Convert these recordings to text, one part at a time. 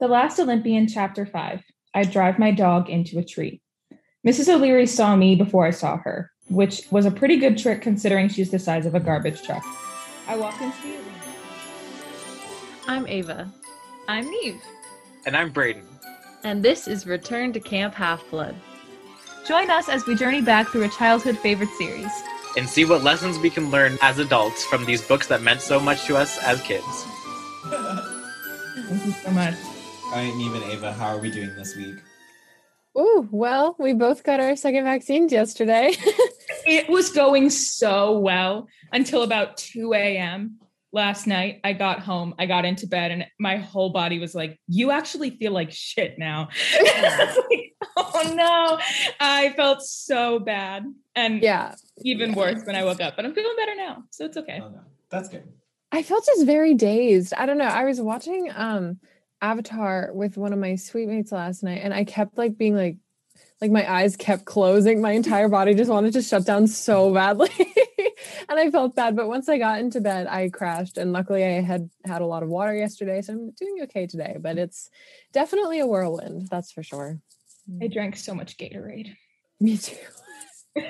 The Last Olympian, Chapter 5. I drive my dog into a tree. Mrs. O'Leary saw me before I saw her, which was a pretty good trick considering she's the size of a garbage truck. I walk into the arena. I'm Ava. I'm Neve. And I'm Braden. And this is Return to Camp Half Blood. Join us as we journey back through a childhood favorite series. And see what lessons we can learn as adults from these books that meant so much to us as kids. Thank you so much. All right, Neve and Ava, how are we doing this week? Ooh, well, we both got our second vaccines yesterday. It was going so well until about 2 a.m. last night. I got home, I got into bed, and my whole body was like, You actually feel like shit now. Like, oh no. I felt so bad. And yeah. even worse when I woke up, but I'm feeling better now. So it's okay. Oh no, that's good. I felt just very dazed. I don't know. I was watching um Avatar with one of my suite mates last night, and I kept like being like, like my eyes kept closing. My entire body just wanted to shut down so badly. and I felt bad. But once I got into bed, I crashed. And luckily, I had had a lot of water yesterday. So I'm doing okay today. But it's definitely a whirlwind. That's for sure. I drank so much Gatorade. Me too.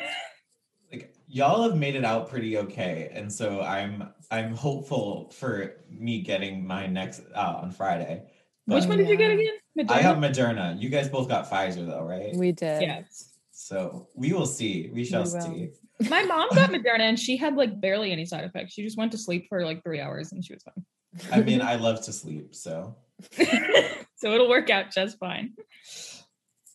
Like y'all have made it out pretty okay, and so I'm I'm hopeful for me getting my next uh, on Friday. Which But one did you get yeah. again? I Moderna? got Moderna. You guys both got Pfizer though, right? We did. Yes. So we will see. We shall We see. My mom got Moderna and she had like barely any side effects. She just went to sleep for like three hours and she was fine. I mean, I love to sleep, so. so it'll work out just fine.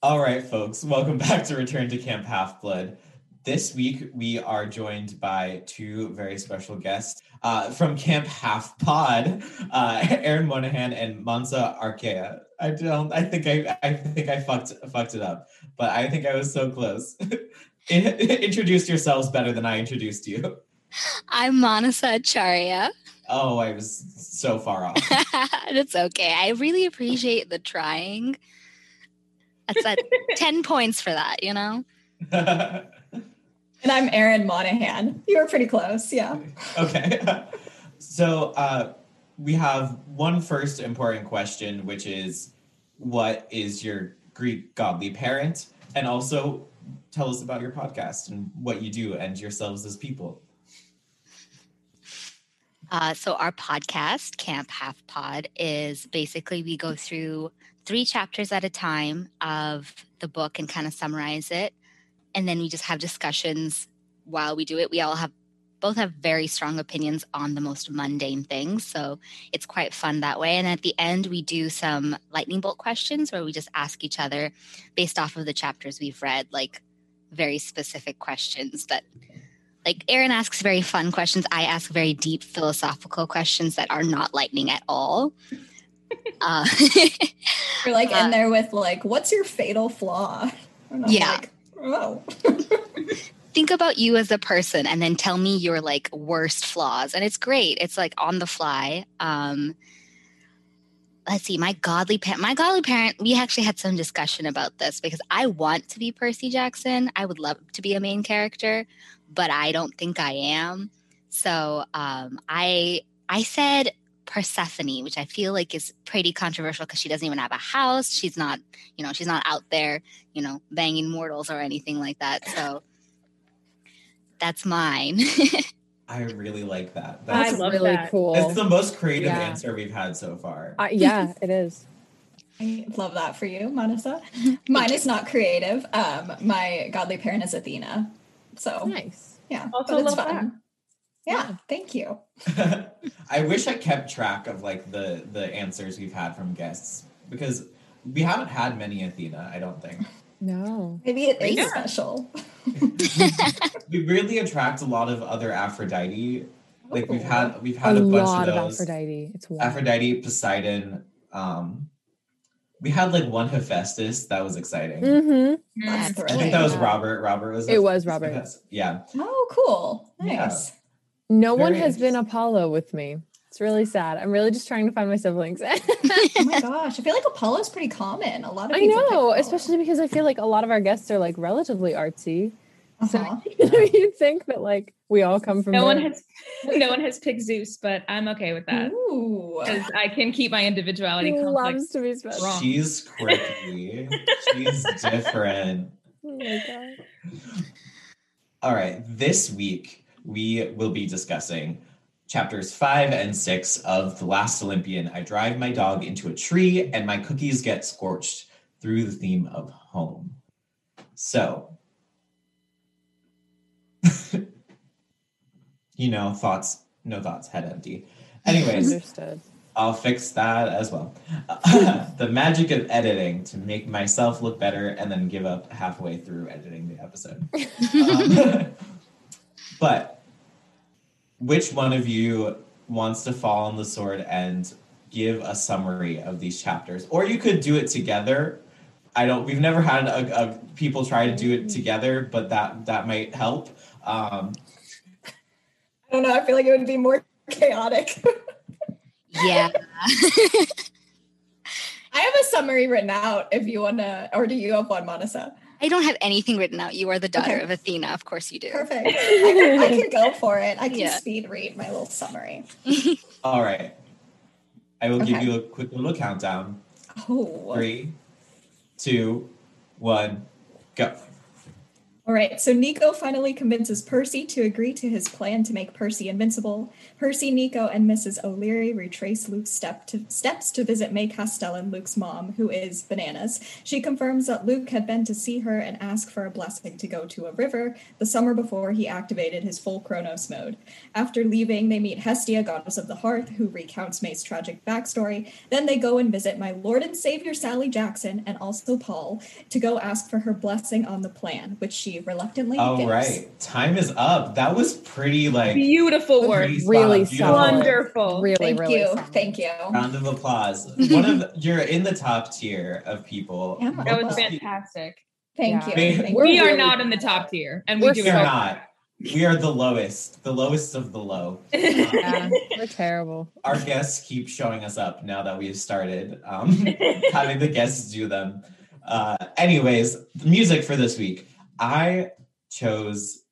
All right, folks, welcome back to Return to Camp Half Blood. This week, we are joined by two very special guests uh, from Camp Half Pod, uh, Aaron Monahan and Mansa Arkea. I don't. I think I. I think I fucked fucked it up, but I think I was so close. Introduce yourselves better than I introduced you. I'm Manasa Acharya. Oh, I was so far off. That's okay. I really appreciate the trying. That's at 10 points for that, you know? And I'm Erin Monahan. You were pretty close, yeah. okay. so uh, we have one first important question, which is what is your Greek godly parent? And also tell us about your podcast and what you do and yourselves as people. Uh, so, our podcast, Camp Half Pod, is basically we go through three chapters at a time of the book and kind of summarize it. And then we just have discussions while we do it. We all have both have very strong opinions on the most mundane things. So it's quite fun that way. And at the end, we do some lightning bolt questions where we just ask each other based off of the chapters we've read, like very specific questions that like Aaron asks very fun questions. I ask very deep philosophical questions that are not lightning at all. uh, You're like Uh, in there with like, what's your fatal flaw? And I'm Yeah. like, oh. think about you as a person and then tell me your like worst flaws and it's great. It's like on the fly. Um let's see my godly parent my godly parent we actually had some discussion about this because i want to be percy jackson. I would love to be a main character but i don't think i am. So um i i said persephone which i feel like is pretty controversial because she doesn't even have a house she's not you know she's not out there you know banging mortals or anything like that so that's mine. I really like that. I That's love really that. cool. It's the most creative Yeah. answer we've had so far. Uh, yeah, it is. I love that for you, Manasa. Mine is not creative. Um, my godly parent is Athena. So Nice. yeah, Also but it's love fun. Yeah, Yeah. thank you. I wish I kept track of like the the answers we've had from guests because we haven't had many Athena. I don't think No. Maybe it is Yeah. special. we really attract a lot of other Aphrodite. Like we've Oh. had we've A had a, bunch lot of of those. Aphrodite. It's wild. Aphrodite, Poseidon. Um, we had like one Hephaestus that was exciting. Mm-hmm. That's I think that was Robert. Robert was. It was was Robert. Hephaestus. Yeah. Oh, cool. Yeah. Nice. No one has been. Apollo with me. It's really sad. I'm really just trying to find my siblings. Oh my gosh. I feel like Apollo's pretty common. A lot of I people know, especially because I feel like a lot of our guests are like relatively artsy. So Uh-huh. you know, you'd think that like we all come from No one has no one has picked Zeus, but I'm okay with that because I can keep my individuality He complex. loves to be special. Wrong. She's quirky. She's different. Oh my god. All right. This week, we will be discussing chapters five and six of The Last Olympian. I drive my dog into a tree and my cookies get scorched through the theme of home. So, you know, thoughts, no thoughts, head empty. Anyways, Understood. I'll fix that as well. the magic of editing to make myself look better and then give up halfway through editing the episode. Um, but which one of you wants to fall on the sword and give a summary of these chapters? Or you could do it together. I don't. We've never had a, a people try to do it together, but that that might help. Um, I don't know. I feel like it would be more chaotic. Yeah. I have a summary written out if you want to, or do you have one, Manasa? I don't have anything written out. You are the daughter Okay. of Athena. Of course you do. Perfect. I can, I can go for it. I can Yeah. speed read my little summary. all right, I will give you a quick little countdown. Oh. Three, two, one, go. All right, so Nico finally convinces Percy to agree to his plan to make Percy invincible. Percy, Nico, and Mrs. O'Leary retrace Luke's step to, steps to visit May Castellan, Luke's mom, who is bananas. She confirms that Luke had been to see her and ask for a blessing to go to a river the summer before he activated his full Kronos mode. After leaving, they meet Hestia, goddess of the hearth, who recounts May's tragic backstory. Then they go and visit my Lord and Savior Sally Jackson and also Paul to go ask for her blessing on the plan, which she reluctantly All gives. right, time is up. That was pretty like Beautiful work. Really beautiful. Wonderful. Really, Thank really you. solid. Thank you. Round of applause. One of you're in the top tier of people. Yeah, That was Well, fantastic. Thank Yeah. you. We- Thank We're are really not in the top tier, and we We're do We it are all. not. We are the lowest, the lowest of the low. Yeah, we're terrible. Our guests keep showing us up now that we've started um, having the guests do them. Uh, anyways, the music for this week. I chose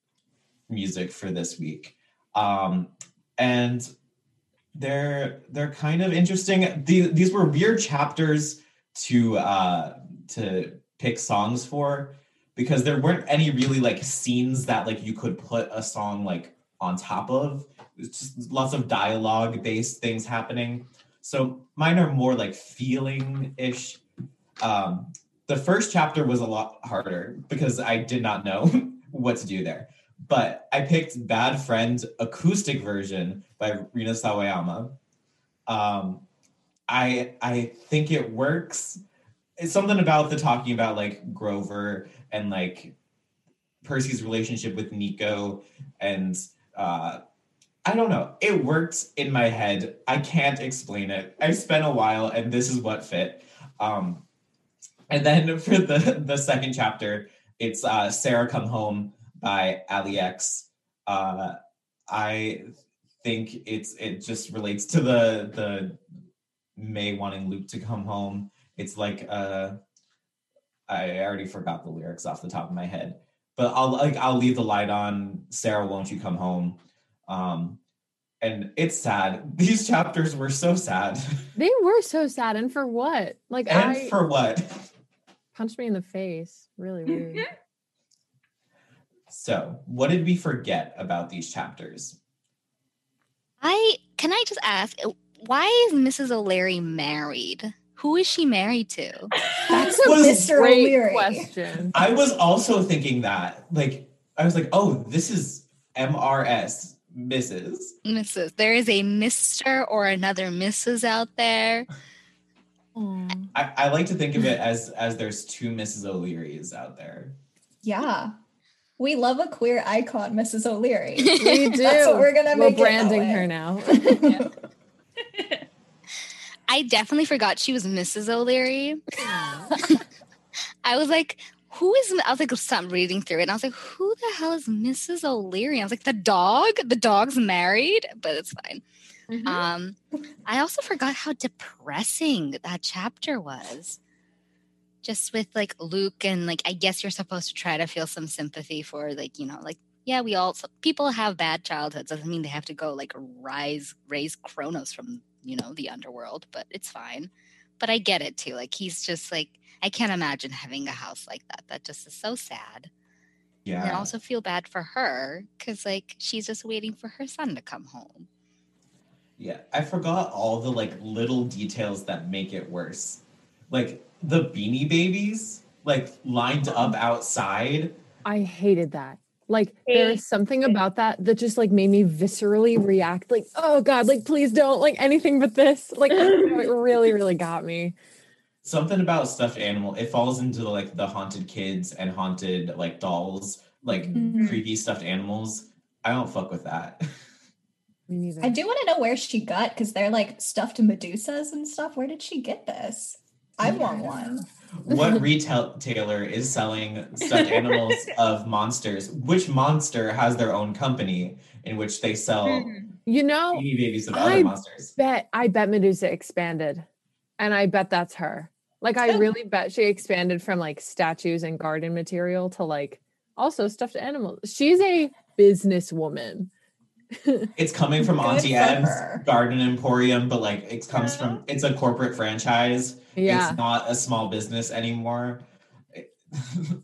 music for this week, um, and they're they're kind of interesting. The, these were weird chapters to uh, to pick songs for because there weren't any really like scenes that like you could put a song like on top of. It's just lots of dialogue based things happening. So mine are more like feeling ish. Um, the first chapter was a lot harder because I did not know what to do there. But I picked Bad Friend acoustic version by Rina Sawayama. Um, I I think it works. It's something about the talking about like Grover and like Percy's relationship with Nico and uh I don't know. It worked in my head. I can't explain it. I spent a while and this is what fit. Um and then for the the second chapter, it's uh Sarah Come Home by Ali X. Uh I think it's it just relates to the the May wanting Luke to come home. It's like uh I already forgot the lyrics off the top of my head. But I'll like I'll leave the light on. Sarah, won't you come home? Um and it's sad. These chapters were so sad. They were so sad, and for what? Like and I for what? Punched me in the face. Really weird. So, what did we forget about these chapters? I can I just ask why is Mrs. O'Leary married? Who is she married to? That's a a Mr. Great O'Leary. question. I was also thinking that. Like, I was like, oh, this is MRS, Mrs. Mrs. There is a Mr. or another Mrs. out there. Aw. I, I like to think of it as as there's two Mrs. O'Learys out there. Yeah. We love a queer icon, Mrs. O'Leary. We do. That's what we're gonna We're make it that branding way. her now. I definitely forgot she was Mrs. O'Leary. I was like, who is I was like stop reading through it. And I was like, who the hell is Mrs. O'Leary? I was like, the dog? The dog's married, but it's fine. Mhm. Um, I also forgot how depressing that chapter was. just with like Luke and like I guess you're supposed to try to feel some sympathy for like you know like yeah we all people have bad childhoods doesn't mean they have to go like rise raise Kronos from you know the underworld but it's fine but I get it too like he's just like I can't imagine having a house like that that just is so sad Yeah. and I also feel bad for her because like she's just waiting for her son to come home Yeah, I forgot all the like little details that make it worse. Like the beanie babies, like lined up outside. I hated that. Like there is something about that that just like made me viscerally react. Like, oh God, like please don't like anything but this. Like I don't know, it really, really got me. Something about stuffed animal. It falls into like the haunted kids and haunted like dolls, like Mhm. creepy stuffed animals. I don't fuck with that. Me neither. I do want to know where she got because they're like stuffed Medusas and stuff. Where did she get this? I want one. what retailer is selling stuffed animals of monsters? Which monster has their own company in which they sell Mhm. You know, beanie babies of I other monsters? bet I bet Medusa expanded. And I bet that's her. Like I Oh. really bet she expanded from like statues and garden material to like also stuffed animals. She's a businesswoman. It's coming from Auntie for Ed's her. Garden Emporium, but like it comes from it's a corporate franchise. Yeah. It's not a small business anymore.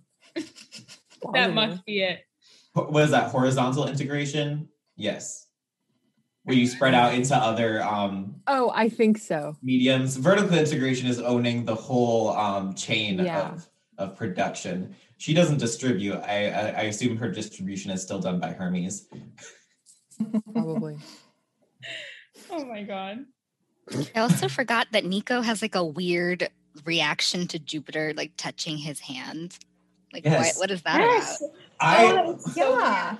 That must be it. what is that? Horizontal integration? Yes. Where you spread out into other um Oh, I think so. mediums. Vertical integration is owning the whole um chain Yeah. of of production. She doesn't distribute. I, I I assume her distribution is still done by Hermes. Probably. Oh my god. I also forgot that Nico has like a weird reaction to Juniper like touching his hand. Like Yes. what what is that Yes. about? Oh, I Oh, yeah.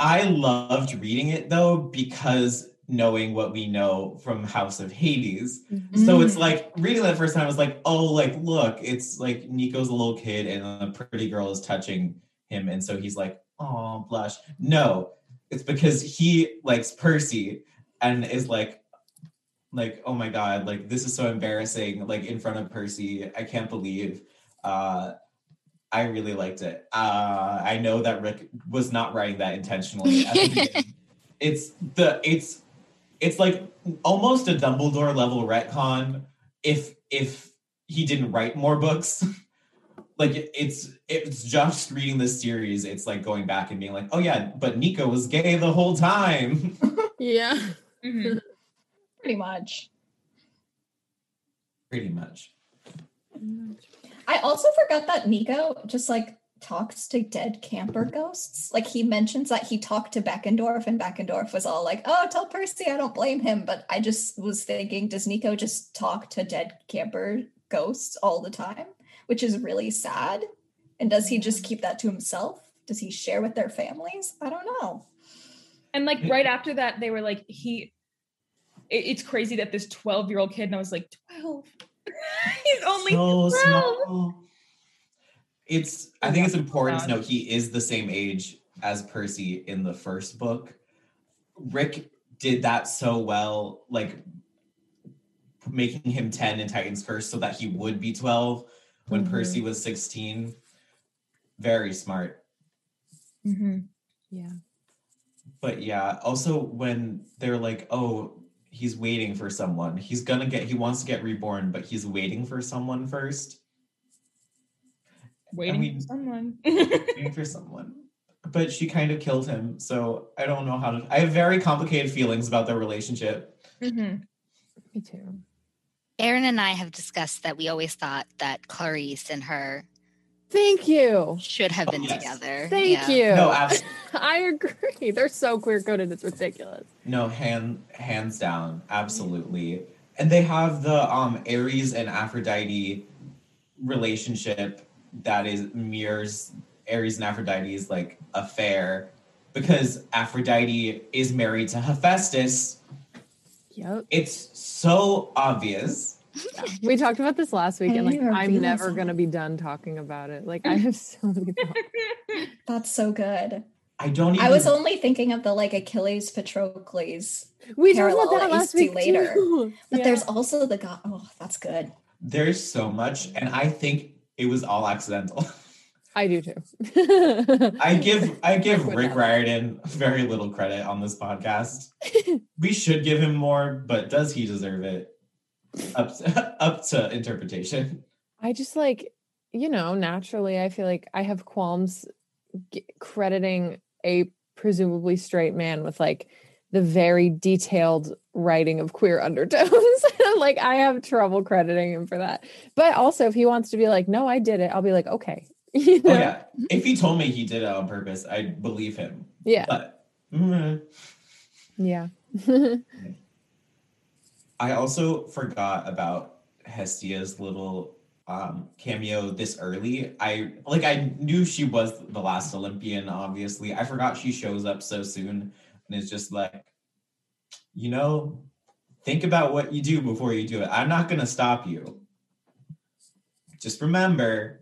I loved reading it though because knowing what we know from House of Hades. Mm-hmm. So it's like reading that first time I was like, oh, like look, it's like Nico's a little kid and a pretty girl is touching him, and so he's like, oh, blush. No, it's because he likes Percy and is like, like, oh my god, like this is so embarrassing, like in front of Percy. I can't believe. Uh, I really liked it. Uh, I know that Rick was not writing that intentionally. The it's the it's it's like almost a Dumbledore level retcon if if he didn't write more books. like it's it's just reading this series, it's like going back and being like, oh yeah, but Nico was gay the whole time. Yeah. Mhm. Pretty much. Pretty much. I also forgot that Nico just like talks to dead camper ghosts. Like he mentions that he talked to Beckendorf, and Beckendorf was all like, "Oh, tell Percy I don't blame him." But I just was thinking, does Nico just talk to dead camper ghosts all the time, which is really sad? And does he just keep that to himself? Does he share with their families? I don't know. And like right after that, they were like, he. it- it's crazy that this 12 year old kid, and I was like, 12. He's only so 12. small. It's I think it's important to God. note he is the same age as Percy in the first book. Rick did that so well, like making him 10 in Titans Curse so that he would be 12 when Mhm. Percy was 16. Very smart. Mhm. Yeah. But yeah, also when they're like, oh, he's waiting for someone. He's gonna get he wants to get reborn, but he's waiting for someone first. Waiting mean- for someone. waiting for someone. But she kind of killed him, so I don't know how to. I have very complicated feelings about their relationship. Mhm. Me too. Aaron and I have discussed that we always thought that Clarisse and her Thank you. should have Oh, been yes. together. Thank Yeah. you. No, abs- I agree. They're so queer coded. It's ridiculous. no, hand hands down, absolutely. And they have the um Ares and Aphrodite relationship that is mirrors Ares and Aphrodite's like affair because Aphrodite is married to Hephaestus. Yep. It's so obvious. We talked about this last week, I and like I'm never gonna be done talking about it. Like I have so many thoughts. That's so good. I don't even I was only thinking of the like Achilles Patroclus. We talked Parallel about that that last see week later. too. but Yeah. there's also the god. Oh, that's good. there's so much and i think it was all accidental. I do too. I give I give Rick. Riordan very little credit on this podcast. we should give him more, but does he deserve it? Up to, up to interpretation. I just like, you know, naturally, I feel like I have qualms g- crediting a presumably straight man with like the very detailed writing of queer undertones. like, I have trouble crediting him for that. But also, if he wants to be like, no, I did it, I'll be like, okay. You Oh yeah. If he told me he did it on purpose, I'd believe him. Yeah. But mm, Yeah. I also forgot about Hestia's little um cameo this early. I like I knew she was the last Olympian, obviously. I forgot she shows up so soon and is just like, you know, think about what you do before you do it. I'm not gonna stop you. Just remember.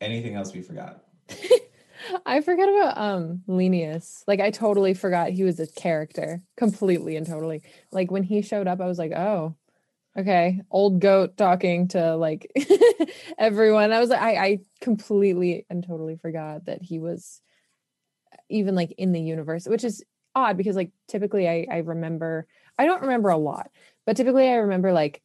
Anything else we forgot? I forgot about um Leneus. Like I totally forgot he was a character completely and totally. Like when he showed up, I was like, oh, okay, old goat talking to like everyone. I was like, I, I completely and totally forgot that he was even like in the universe, which is odd because like typically I, I remember I don't remember a lot, but typically I remember like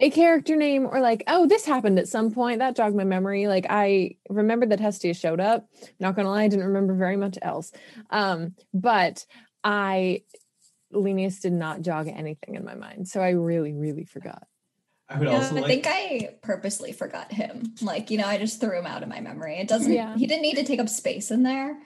a character name or like, oh, this happened at some point. That jogged my memory. Like I remembered that Hestia showed up. Not gonna lie, I didn't remember very much else. Um, but I Linus did not jog anything in my mind. So I really, really forgot. I would Yeah, also I like think I purposely forgot him. Like, you know, I just threw him out of my memory. It doesn't Yeah. he didn't need to take up space in there.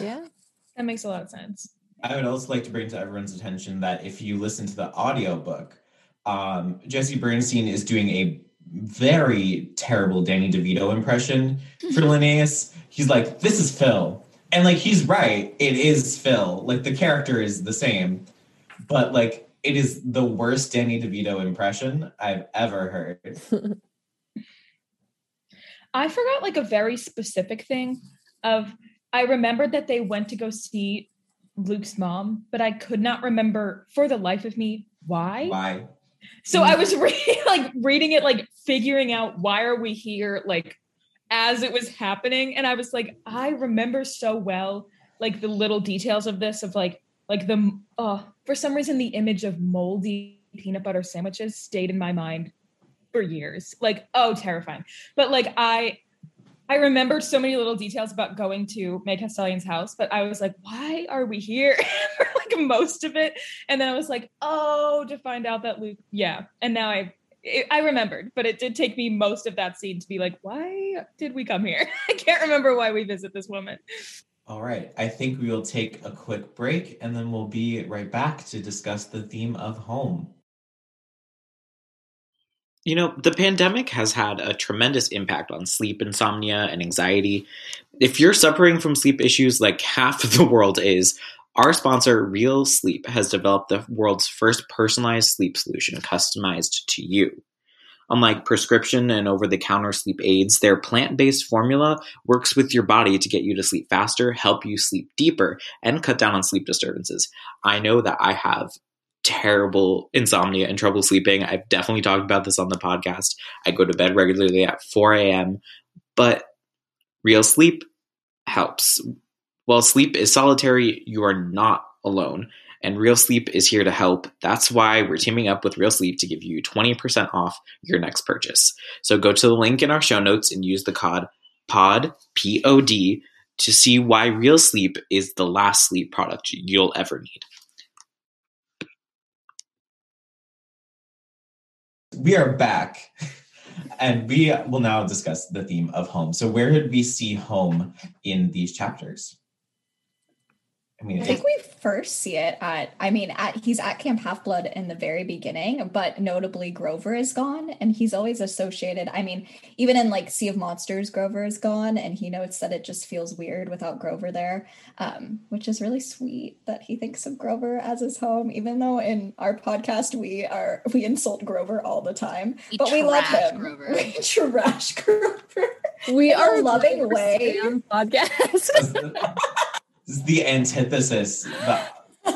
Yeah. That makes a lot of sense. I would also like to bring to everyone's attention that if you listen to the audiobook, um, Jesse Bernstein is doing a very terrible Danny DeVito impression for Leneus. He's like, this is Phil. And like he's right, it is Phil. Like the character is the same, but like it is the worst Danny DeVito impression I've ever heard. I forgot like a very specific thing of I remembered that they went to go see Luke's mom, but I could not remember for the life of me why. Why? So I was re- like reading it, like figuring out why are we here, like as it was happening, and I was like, I remember so well, like the little details of this, of like, like the, uh, for some reason, the image of moldy peanut butter sandwiches stayed in my mind for years. Like, oh, terrifying. But like, I, I remembered so many little details about going to May Castellan's house, but I was like, why are we here for like most of it? And then I was like, oh, to find out that Luke, yeah. And now I, I remembered, but it did take me most of that scene to be like, why did we come here? I can't remember why we visit this woman. All right. I think we will take a quick break and then we'll be right back to discuss the theme of home. You know, the pandemic has had a tremendous impact on sleep insomnia and anxiety. If you're suffering from sleep issues like half of the world is, our sponsor, Real Sleep, has developed the world's first personalized sleep solution customized to you. Unlike prescription and over the counter sleep aids, their plant based formula works with your body to get you to sleep faster, help you sleep deeper, and cut down on sleep disturbances. I know that I have terrible insomnia and trouble sleeping. I've definitely talked about this on the podcast. I go to bed regularly at 4 a.m., but real sleep helps. While sleep is solitary, you are not alone. And Real Sleep is here to help. That's why we're teaming up with Real Sleep to give you 20% off your next purchase. So go to the link in our show notes and use the code POD, P O D, to see why Real Sleep is the last sleep product you'll ever need. We are back and we will now discuss the theme of home. So, where did we see home in these chapters? I mean, I think we first see it at I mean at he's at Camp Half Blood in the very beginning, but notably Grover is gone and he's always associated. I mean, even in like Sea of Monsters, Grover is gone and he notes that it just feels weird without Grover there. Um, which is really sweet that he thinks of Grover as his home, even though in our podcast we are we insult Grover all the time. We but we love him. Grover. We trash Grover. We are loving way. Spam podcast. this is the antithesis. The,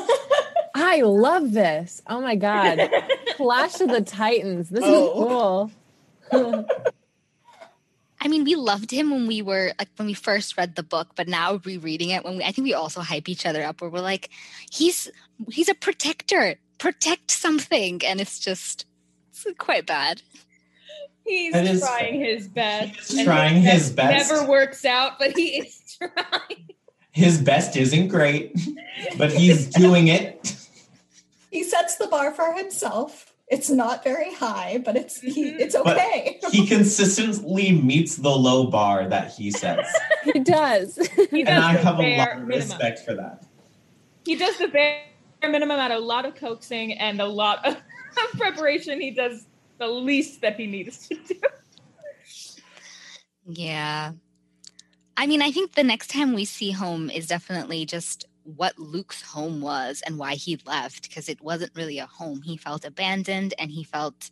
I I love this. Oh my god. Clash of the Titans. This Oh. is cool. I mean, we loved him when we were like when we first read the book, but now rereading it, when we I think we also hype each other up where we're like, he's he's a protector, protect something, and it's just it's quite bad. He's That is trying his best. He's trying his best. Never works out, but he is trying. His best isn't great, but he's doing it. He sets the bar for himself. It's not very high, but it's he, Mhm. it's But okay. He consistently meets the low bar that he sets. he does. He And does I have a lot of minimum. respect for that. He does the bare minimum at a lot of coaxing and a lot of preparation. He does the least that he needs to do. Yeah. I mean, I think the next time we see home is definitely just what Luke's home was and why he left because it wasn't really a home. He felt abandoned and he felt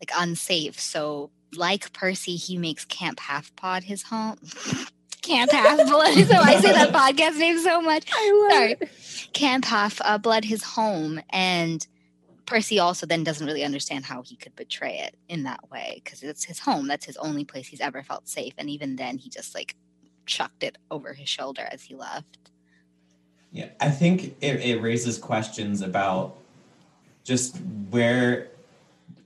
like unsafe. So, like Percy, he makes Camp Half Pod his home. Camp Half Blood. so I say that podcast name so much. I love Sorry. it. Camp Half uh, Blood his home, and Percy also then doesn't really understand how he could betray it in that way because it's his home. That's his only place he's ever felt safe, and even then, he just like chucked it over his shoulder as he left. Yeah, I think it, it raises questions about just where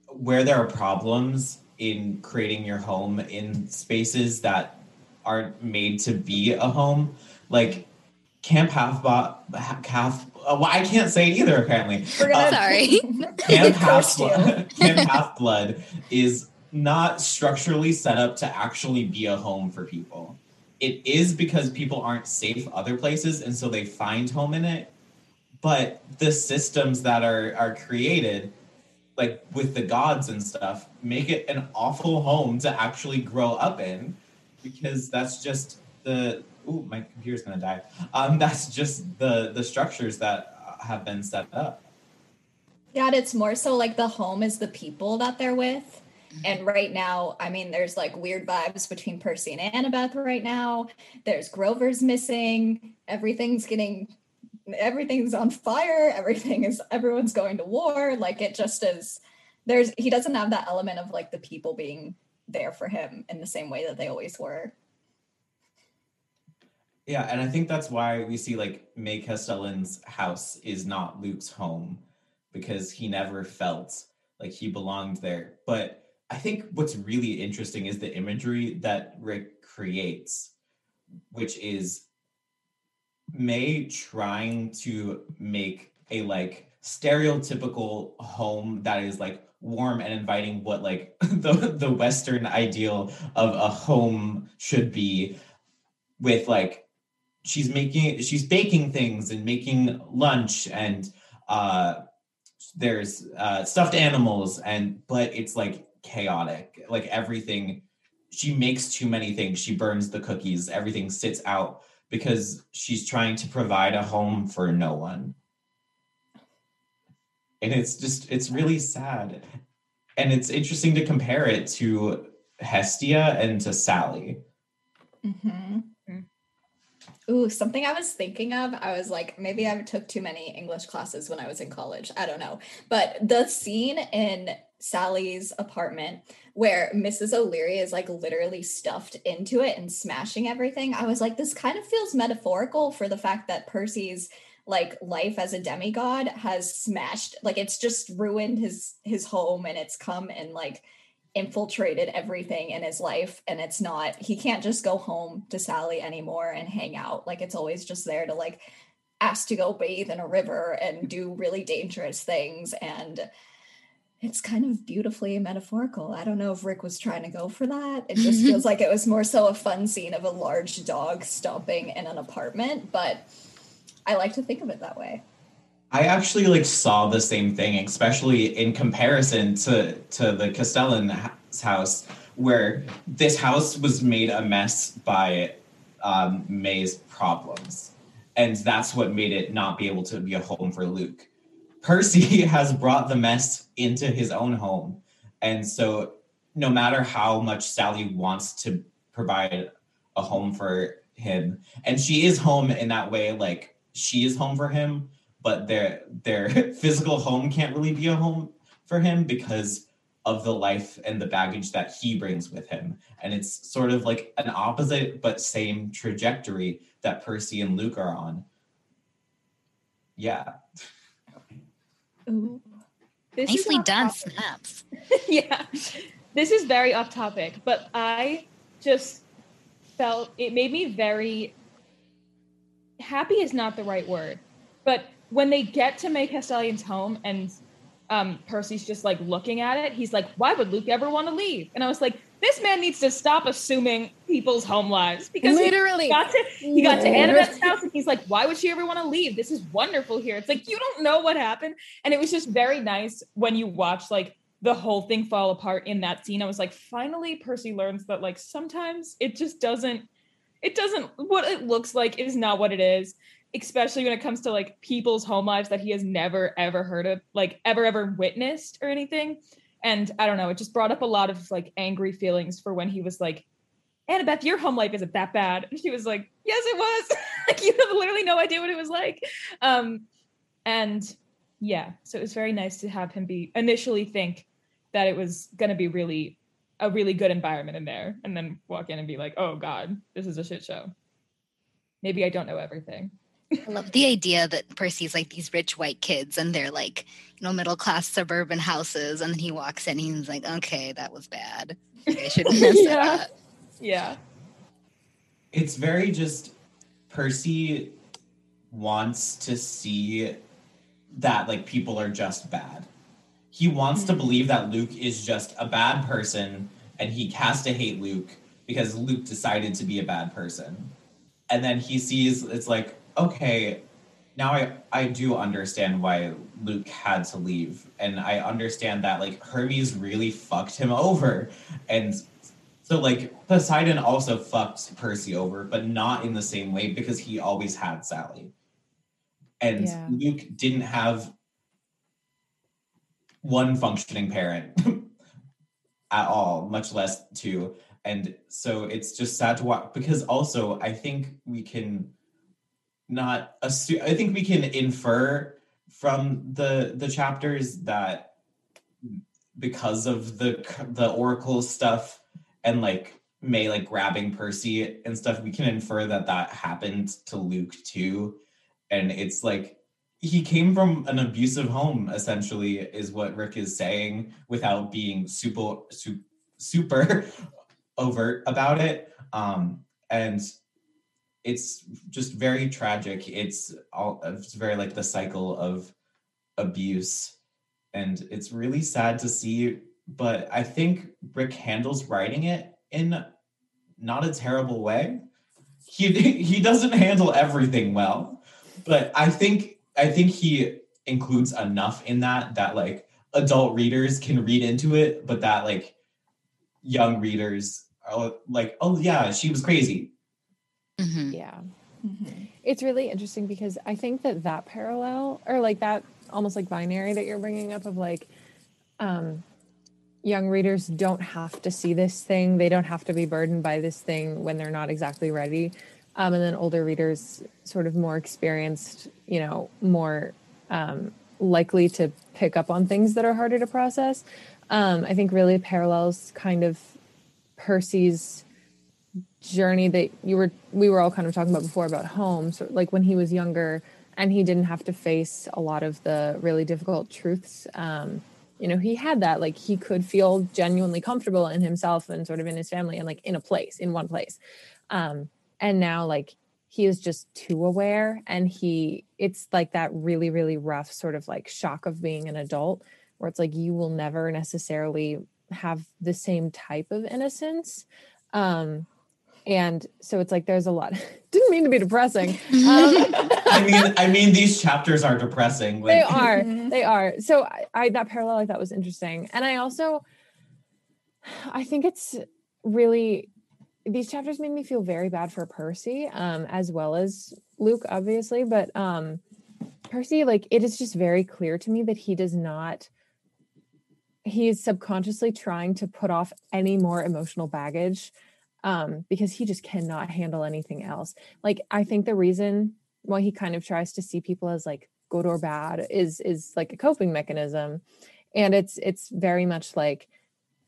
where there are problems in creating your home in spaces that aren't made to be a home. Like Camp Half Half. Uh, well, I can't say it either. Apparently, We're gonna Sorry. Camp Half Blood, Camp Half Blood is not structurally set up to actually be a home for people. It is because people aren't safe other places, and so they find home in it. But the systems that are are created, like with the gods and stuff, make it an awful home to actually grow up in, because that's just the. Ooh, my computer's gonna die. Um, that's just the the structures that have been set up. Yeah, it's more so like the home is the people that they're with. And right now, I mean, there's like weird vibes between Percy and Annabeth right now. There's Grover's missing. Everything's getting, everything's on fire. Everything is, everyone's going to war. Like it just is, there's, he doesn't have that element of like the people being there for him in the same way that they always were. Yeah, and I think that's why we see like May Castellan's house is not Luke's home because he never felt like he belonged there. But I think what's really interesting is the imagery that Rick creates, which is May trying to make a like stereotypical home that is like warm and inviting what like the the western ideal of a home should be with like she's making she's baking things and making lunch and uh there's uh stuffed animals and but it's like chaotic. Like everything she makes too many things. She burns the cookies. Everything sits out because she's trying to provide a home for no one. And it's just it's really sad. And it's interesting to compare it to hestia and to sally. Mm-hmm. Ooh, something I was thinking of. I was like, maybe I took too many English classes when I was in college. I don't know. But the scene in Sally's apartment where Mrs. O'Leary is like literally stuffed into it and smashing everything, I was like, this kind of feels metaphorical for the fact that Percy's like life as a demigod has smashed like it's just ruined his his home and it's come and like infiltrated everything in his life and it's not he can't just go home to Sally anymore and hang out like it's always just there to like ask to go bathe in a river and do really dangerous things and it's kind of beautifully metaphorical. I don't know if Rick was trying to go for that. It just feels like it was more so a fun scene of a large dog stomping in an apartment, but I like to think of it that way. I actually like saw the same thing, especially in comparison to to the Castellan house, where this house was made a mess by um, May's problems, and that's what made it not be able to be a home for Luke. Percy has brought the mess into his own home, and so no matter how much Sally wants to provide a home for him, and she is home in that way, like she is home for him but their their physical home can't really be a home for him because of the life and the baggage that he brings with him. And it's sort of like an opposite but same trajectory that Percy and Luke are on. Yeah. Ooh. This Nicely off done, topic. snaps. yeah. This is very off topic, but I just felt it made me very happy is not the right word. But when they get to May Castellan's home and um, Percy's just like looking at it, he's like, why would Luke ever want to leave? And I was like, this man needs to stop assuming people's home lives because he Literally. got to he got to Annabeth's house and he's like, why would she ever want to leave? This is wonderful here. It's like you don't know what happened. And it was just very nice when you watch like the whole thing fall apart in that scene. I was like, finally Percy learns that like sometimes it just doesn't it doesn't what it looks like is not what it is. Especially when it comes to like people's home lives that he has never ever heard of, like ever ever witnessed or anything. And I don't know, it just brought up a lot of like angry feelings for when he was like, Annabeth, your home life isn't that bad. And she was like, Yes, it was. like you have literally no idea what it was like. Um, and yeah, so it was very nice to have him be initially think that it was gonna be really a really good environment in there, and then walk in and be like, Oh God, this is a shit show. Maybe I don't know everything. I love the idea that Percy's like these rich white kids and they're like, you know, middle class suburban houses. And then he walks in and he's like, okay, that was bad. I shouldn't mess Yeah. that. Yeah. It's very just Percy wants to see that like people are just bad. He wants to hmm. believe that Luke is just a bad person and he has to hate Luke because Luke decided to be a bad person. And then he sees it's like, okay, now I I do understand why Luke had to leave and I understand that like Hermes really fucked him over and so like Poseidon also fucked Percy over, but not in the same way because he always had Sally. And Yeah. Luke didn't have one functioning parent at all, much less two. And so it's just sad to watch because also I think we can not assume I think we can infer from the the chapters that because of the the oracle stuff and like May like grabbing Percy and stuff, we can infer that that happened to Luke too. And it's like he came from an abusive home, essentially, is what Rick is saying, without being super super, super overt about it. Um, and it's just very tragic. It's all it's very like the cycle of abuse, and it's really sad to see. But I think Rick handles writing it in not a terrible way. He he doesn't handle everything well, but I think I think he includes enough in that that like adult readers can read into it, but that like young readers are like, oh yeah, she was crazy. Mhm. Yeah. Mhm. It's really interesting because I think that that parallel or like that almost like binary that you're bringing up of like um young readers don't have to see this thing they don't have to be burdened by this thing when they're not exactly ready um, and then older readers sort of more experienced you know more um, likely to pick up on things that are harder to process um, i think really parallels kind of percy's journey that you were we were all kind of talking about before about home. So like when he was younger and he didn't have to face a lot of the really difficult truths um you know he had that like he could feel genuinely comfortable in himself and sort of in his family and like in a place in one place. Um and now like he is just too aware and he it's like that really really rough sort of like shock of being an adult where it's like you will never necessarily have the same type of innocence. Um and so it's like there's a lot didn't mean to be depressing um, I mean, I mean, these chapters are depressing. they are Mhm. they are so I, I that parallel i thought was interesting and i also i think it's really these chapters made me feel very bad for percy um as well as luke obviously but um percy like it is just very clear to me that he does not he is subconsciously trying to put off any more emotional baggage um because he just cannot handle anything else. Like i think the reason why he kind of tries to see people as like good or bad is is like a coping mechanism. And it's it's very much like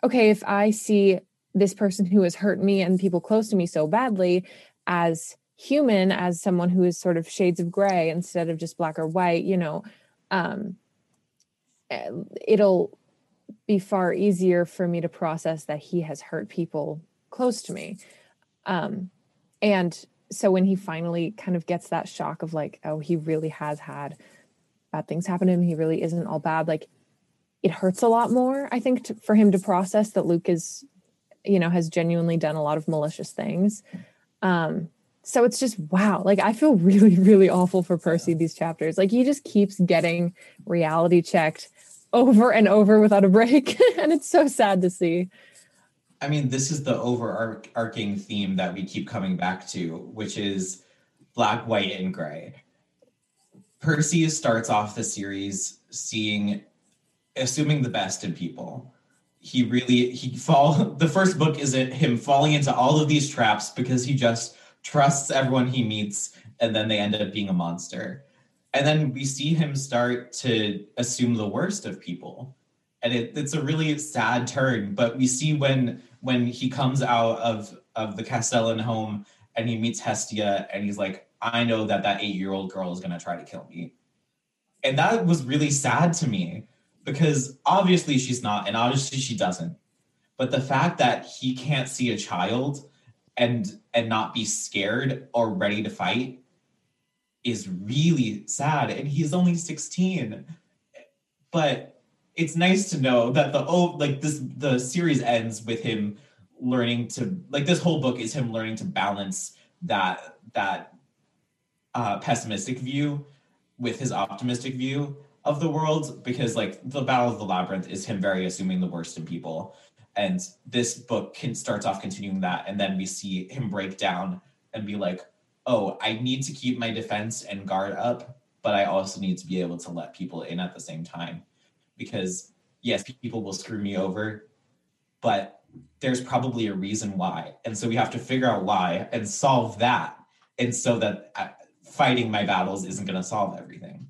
okay if i see this person who has hurt me and people close to me so badly as human as someone who is sort of shades of gray instead of just black or white you know um eh, it'll be far easier for me to process that he has hurt people close to me. Um and so when he finally kind of gets that shock of like oh he really has had bad things happen to him. He really isn't all bad. Like it hurts a lot more i think to, for him to process that luke is you know has genuinely done a lot of malicious things. Um so it's just wow. Like i feel really really awful for percy these chapters. Like he just keeps getting reality checked over and over without a break. And it's so sad to see I mean, this is the overarching theme that we keep coming back to, which is black, white, and gray. Percy starts off the series seeing, assuming the best in people. He really he fall. The first book is him falling into all of these traps because he just trusts everyone he meets, and then they end up being a monster. And then we see him start to assume the worst of people, and it, it's a really sad turn. But we see when when he comes out of of the Castellan home and he meets Hestia and he's like, I know that that eight year old girl is to try to kill me. And that was really sad to me because obviously she's not, and obviously she doesn't. But the fact that he can't see a child and and not be scared or ready to fight is really sad. And he's only 16. But it's nice to know that the oh like this the series ends with him learning to like this whole book is him learning to balance that that uh, pessimistic view with his optimistic view of the world because like the battle of the labyrinth is him very assuming the worst in people. And this book can starts off continuing that and then we see him break down and be like oh i need to keep my defense and guard up but i also need to be able to let people in at the same time because yes people will screw me over but there's probably a reason why. And so we have to figure out why and solve that. And so that uh, fighting my battles isn't going to solve everything.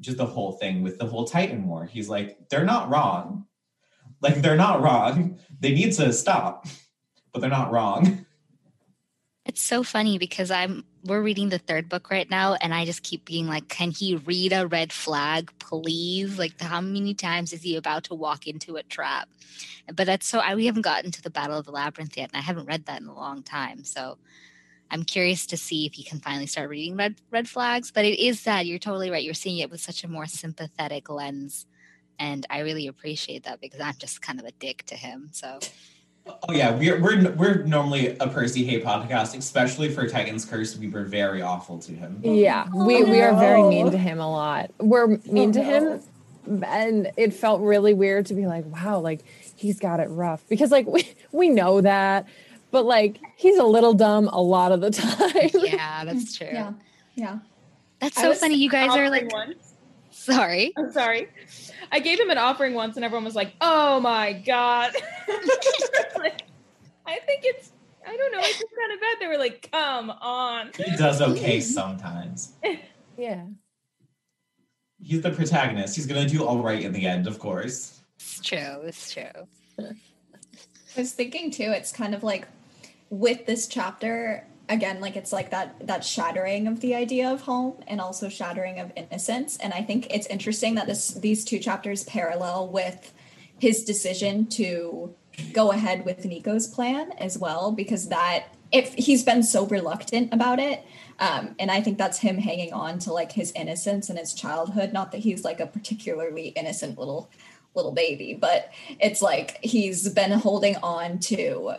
Just the whole thing with the whole Titan War. He's like, they're not wrong. Like, they're not wrong. They need to stop, but they're not wrong. It's so funny because I'm we're reading the third book right now and I just keep being like, can he read a red flag, please? Like how many times is he about to walk into a trap? But that's so I we haven't gotten to the Battle of the Labyrinth yet, and I haven't read that in a long time. So I'm curious to see if he can finally start reading red red flags. But it is sad. You're totally right. You're seeing it with such a more sympathetic lens. And I really appreciate that because I'm just kind of a dick to him. So Oh yeah, we're we're we're normally a Percy hate podcast, especially for Titan's Curse. We were very awful to him. Yeah, we we are very mean to him a lot. We're oh, mean to him, and it felt really weird to be like, wow, like he's got it rough because like we we know that, but like he's a little dumb a lot of the time. yeah, that's true. Yeah. Yeah. That's so was funny. You guys are like, one. Sorry. I'm sorry. I gave him an offering once, and everyone was like, "Oh my god!" Like, I think it's. I don't know. It's just kind of bad. They were like, "Come on." He does okay sometimes. yeah. He's the protagonist. He's gonna do all right in the end, of course. It's true. It's true. I was thinking too, it's kind of like with this chapter, again, like it's like that that shattering of the idea of home and also shattering of innocence. And I think it's interesting that this these two chapters parallel with his decision to go ahead with Nico's plan as well, because that if he's been so reluctant about it. Um, and I think that's him hanging on to like his innocence and his childhood. Not that he's like a particularly innocent little little baby, but it's like he's been holding on to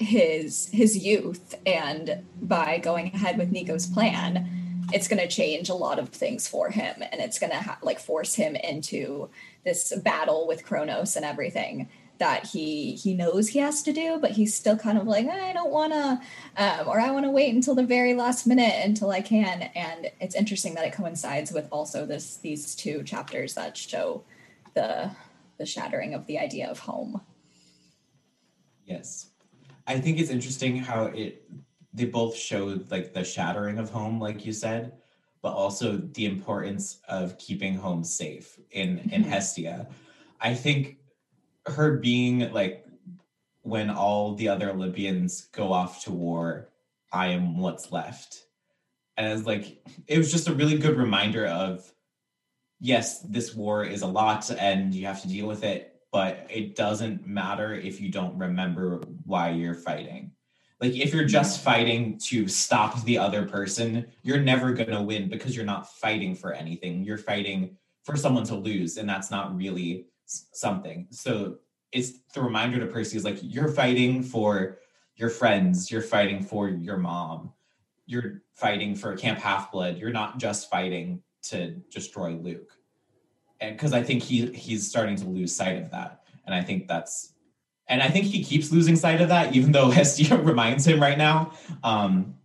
his his youth and by going ahead with Nico's plan it's going to change a lot of things for him and it's going to ha- like force him into this battle with Kronos and everything that he he knows he has to do but he's still kind of like I don't want to um, or I want to wait until the very last minute until I can and it's interesting that it coincides with also this these two chapters that show the the shattering of the idea of home Yes. I think it's interesting how it they both showed like the shattering of home, like you said, but also the importance of keeping home safe in in Mhm. Hestia. I think her being like when all the other Olympians go off to war, I am what's left. And it's like it was just a really good reminder of yes, this war is a lot and you have to deal with it, but it doesn't matter if you don't remember why you're fighting. Like if you're just mm-hmm. fighting to stop the other person, you're never going to win because you're not fighting for anything. You're fighting for someone to lose and that's not really something. So it's the reminder to Percy is like you're fighting for your friends, you're fighting for your mom, you're fighting for Camp Half Blood. You're not just fighting to destroy Luke. And because I think he he's starting to lose sight of that. And I think that's and I think he keeps losing sight of that, even though Hestia reminds him right now. Um,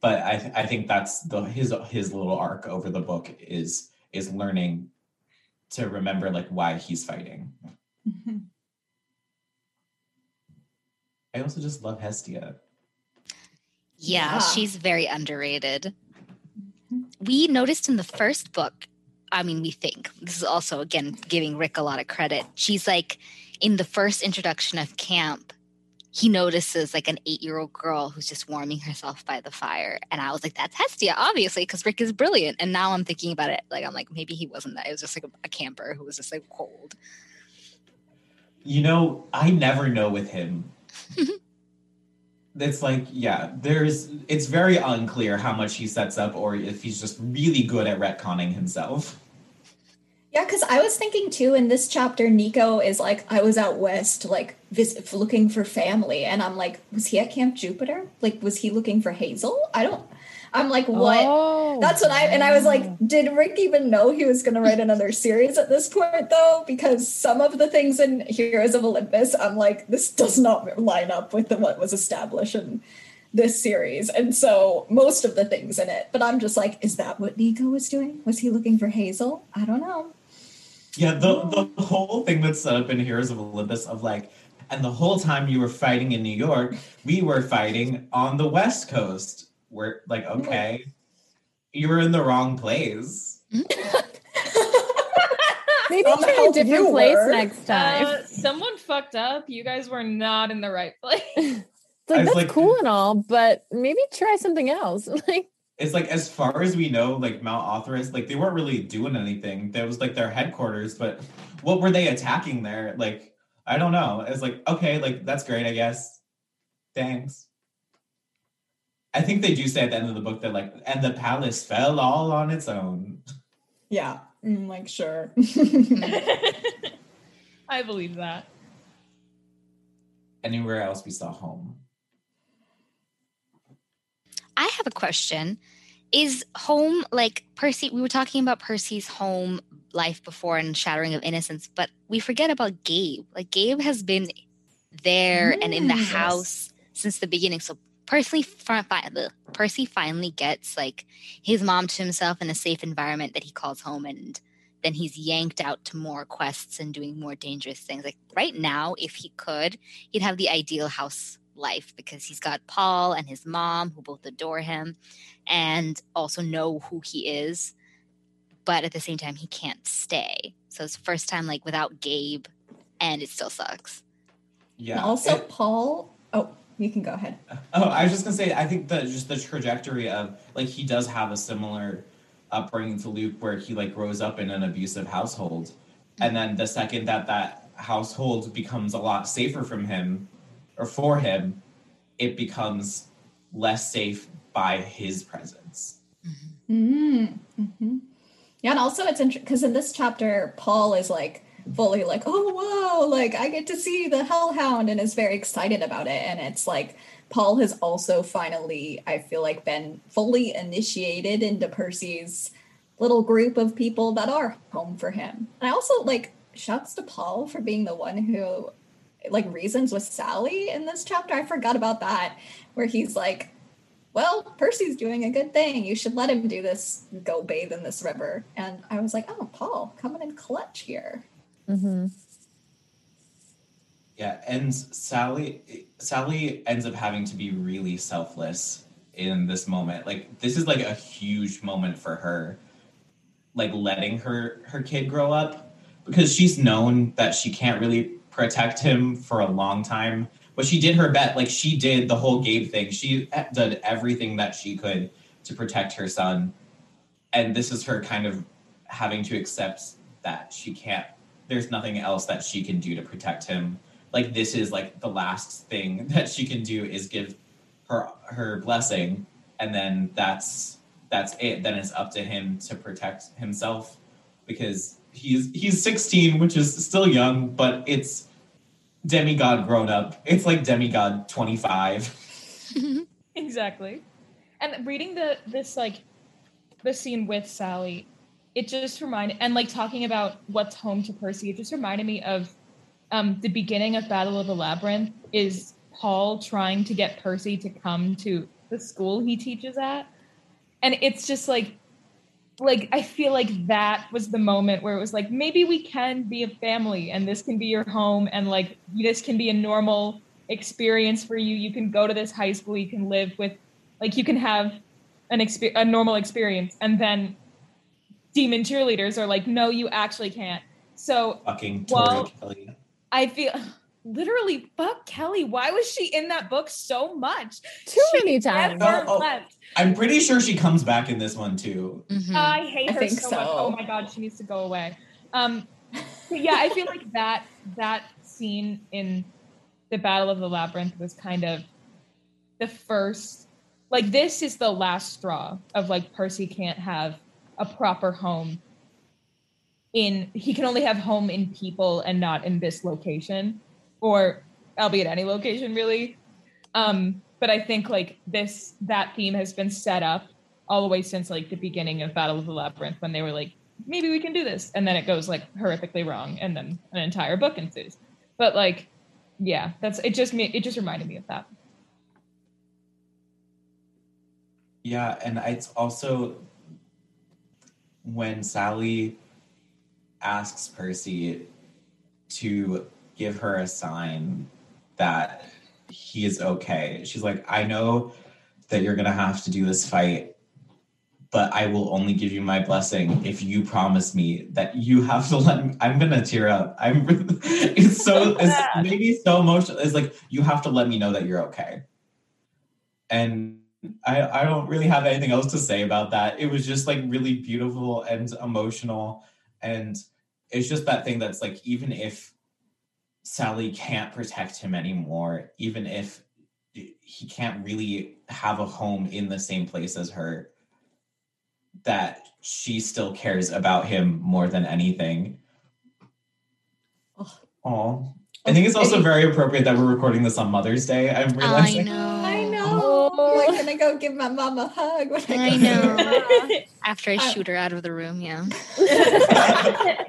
but I, I think that's the his his little arc over the book is is learning to remember like why he's fighting. Mhm. I also just love Hestia. Yeah, Yeah. she's very underrated. We noticed in the first book, I mean, we think this is also, again, giving Rick a lot of credit. She's like, in the first introduction of camp, he notices like an eight year old girl who's just warming herself by the fire. And I was like, that's Hestia, obviously, because Rick is brilliant. And now I'm thinking about it, like, I'm like, maybe he wasn't that. It was just like a, a camper who was just like cold. You know, I never know with him. it's like, yeah, there's it's very unclear how much he sets up or if he's just really good at retconning himself. Yeah, because I was thinking too in this chapter, Nico is like, I was out west, like visit, looking for family, and I'm like, was he at Camp Jupiter? Like, was he looking for Hazel? I don't. I'm like, what? Oh, That's what I and I was like, did Rick even know he was going to write another series at this point though? Because some of the things in Heroes of Olympus, I'm like, this does not line up with the, what was established in this series, and so most of the things in it. But I'm just like, is that what Nico was doing? Was he looking for Hazel? I don't know. Yeah, the the whole thing that's set up in Heroes of Olympus of like, and the whole time you were fighting in New York, we were fighting on the West Coast. We're like, okay, you were in the wrong place. Maybe I'll try a different place word. next time. Uh, someone fucked up. You guys were not in the right place. it's like that's like- cool and all, but maybe try something else. Like, It's like as far as we know, like Mount Othrys, like they weren't really doing anything. That was like their headquarters, but what were they attacking there? Like, I don't know. It's like, okay, like that's great, I guess. Thanks. I think they do say at the end of the book that like, and the palace fell all on its own. Yeah, mm, like sure. I believe that. Anywhere else we saw home. I have a question. Is home like Percy? We were talking about Percy's home life before and Shattering of Innocence, but we forget about Gabe. Like Gabe has been there and in the Yes. house since the beginning. So Percy, fi- fi- ugh, Percy finally gets like his mom to himself in a safe environment that he calls home, and then he's yanked out to more quests and doing more dangerous things. Like right now, if he could, he'd have the ideal house life because he's got Paul and his mom who both adore him and also know who he is. But at the same time, he can't stay. So it's the first time like without Gabe, and it still sucks. Yeah. And also, It- Paul. Oh, you can go ahead. Uh, oh, I was just gonna say, I think that just the trajectory of like he does have a similar upbringing to Luke, where he like grows up in an abusive household, mm-hmm. and then the second that that household becomes a lot safer from him or for him, it becomes less safe by his presence. Mm, hmm Yeah, and also it's interesting because in this chapter, Paul is like fully like, oh whoa, like I get to see the Hellhound and is very excited about it. And it's like Paul has also finally, I feel like, been fully initiated into Percy's little group of people that are home for him. And I also like shouts to Paul for being the one who like reasons with Sally in this chapter. I forgot about that, where he's like, well, Percy's doing a good thing. You should let him do this, go bathe in this river. And I was like, oh, Paul, coming in clutch here. Mm-hmm. Yeah, and Sally Sally ends up having to be really selfless in this moment. Like this is like a huge moment for her. Like letting her her kid grow up because she's known that she can't really protect him for a long time. But she did her bet. Like she did the whole Gabe thing. She did everything that she could to protect her son. And this is her kind of having to accept that she can't there's nothing else that she can do to protect him. Like this is like the last thing that she can do is give her her blessing and then that's that's it. Then it's up to him to protect himself because he's he's 16, which is still young, but it's demigod grown up. It's like demigod 25. exactly. And reading the this like the scene with Sally, it just reminded and like talking about what's home to Percy, it just reminded me of um the beginning of Battle of the Labyrinth is Paul trying to get Percy to come to the school he teaches at. And it's just like like I feel like that was the moment where it was like maybe we can be a family and this can be your home and like this can be a normal experience for you. You can go to this high school, you can live with like you can have an exp- a normal experience and then demon cheerleaders are like no you actually can't. So Fucking Tori Well- Kelly. I feel literally fuck Kelly. Why was she in that book so much? Too She many times. never Oh, oh. left. I'm pretty sure she comes back in this one too. Mhm. I hate I her think so, so. much. Oh my god, she needs to go away. Um, but yeah, I feel like that that scene in the Battle of the Labyrinth was kind of the first. Like this is the last straw of like Percy can't have a proper home. In he can only have home in people and not in this location, or albeit any location really. Um, but I think like this that theme has been set up all the way since like the beginning of Battle of the Labyrinth when they were like, maybe we can do this, and then it goes like horrifically wrong, and then an entire book ensues. But like, yeah, that's it. Just me, it just reminded me of that. Yeah, and it's also when Sally asks Percy to give her a sign that he is okay. She's like, I know that you're gonna have to do this fight, but I will only give you my blessing if you promise me that you have to let me. I'm gonna tear up. I'm. It's so. It's maybe so emotional. It's like you have to let me know that you're okay. And I, I don't really have anything else to say about that. It was just like really beautiful and emotional. And it's just that thing that's like, even if Sally can't protect him anymore, even if he can't really have a home in the same place as her, that she still cares about him more than anything. Oh. I think it's also very appropriate that we're recording this on Mother's Day. I'm I realizing. know. I know. Oh. I'm gonna go give my mom a hug when I, I know. After I shoot her out of the room, yeah.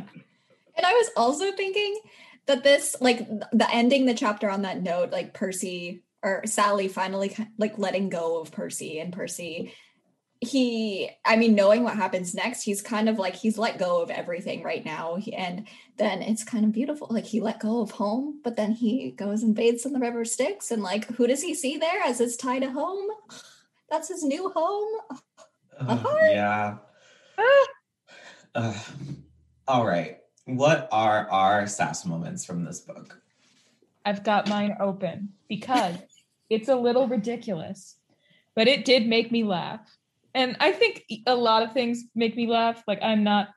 And I was also thinking that this, like, the ending the chapter on that note, like Percy or Sally finally like letting go of Percy and Percy. He, I mean, knowing what happens next, he's kind of like he's let go of everything right now, He- and then it's kind of beautiful. Like he let go of home, but then he goes and bathes in the river Styx, and like, who does he see there as his tie to home? That's his new home. Ugh, yeah. Ah. Ugh. all right. What are our sass moments from this book? I've got mine open because it's a little ridiculous, but it did make me laugh. And I think a lot of things make me laugh. Like I'm not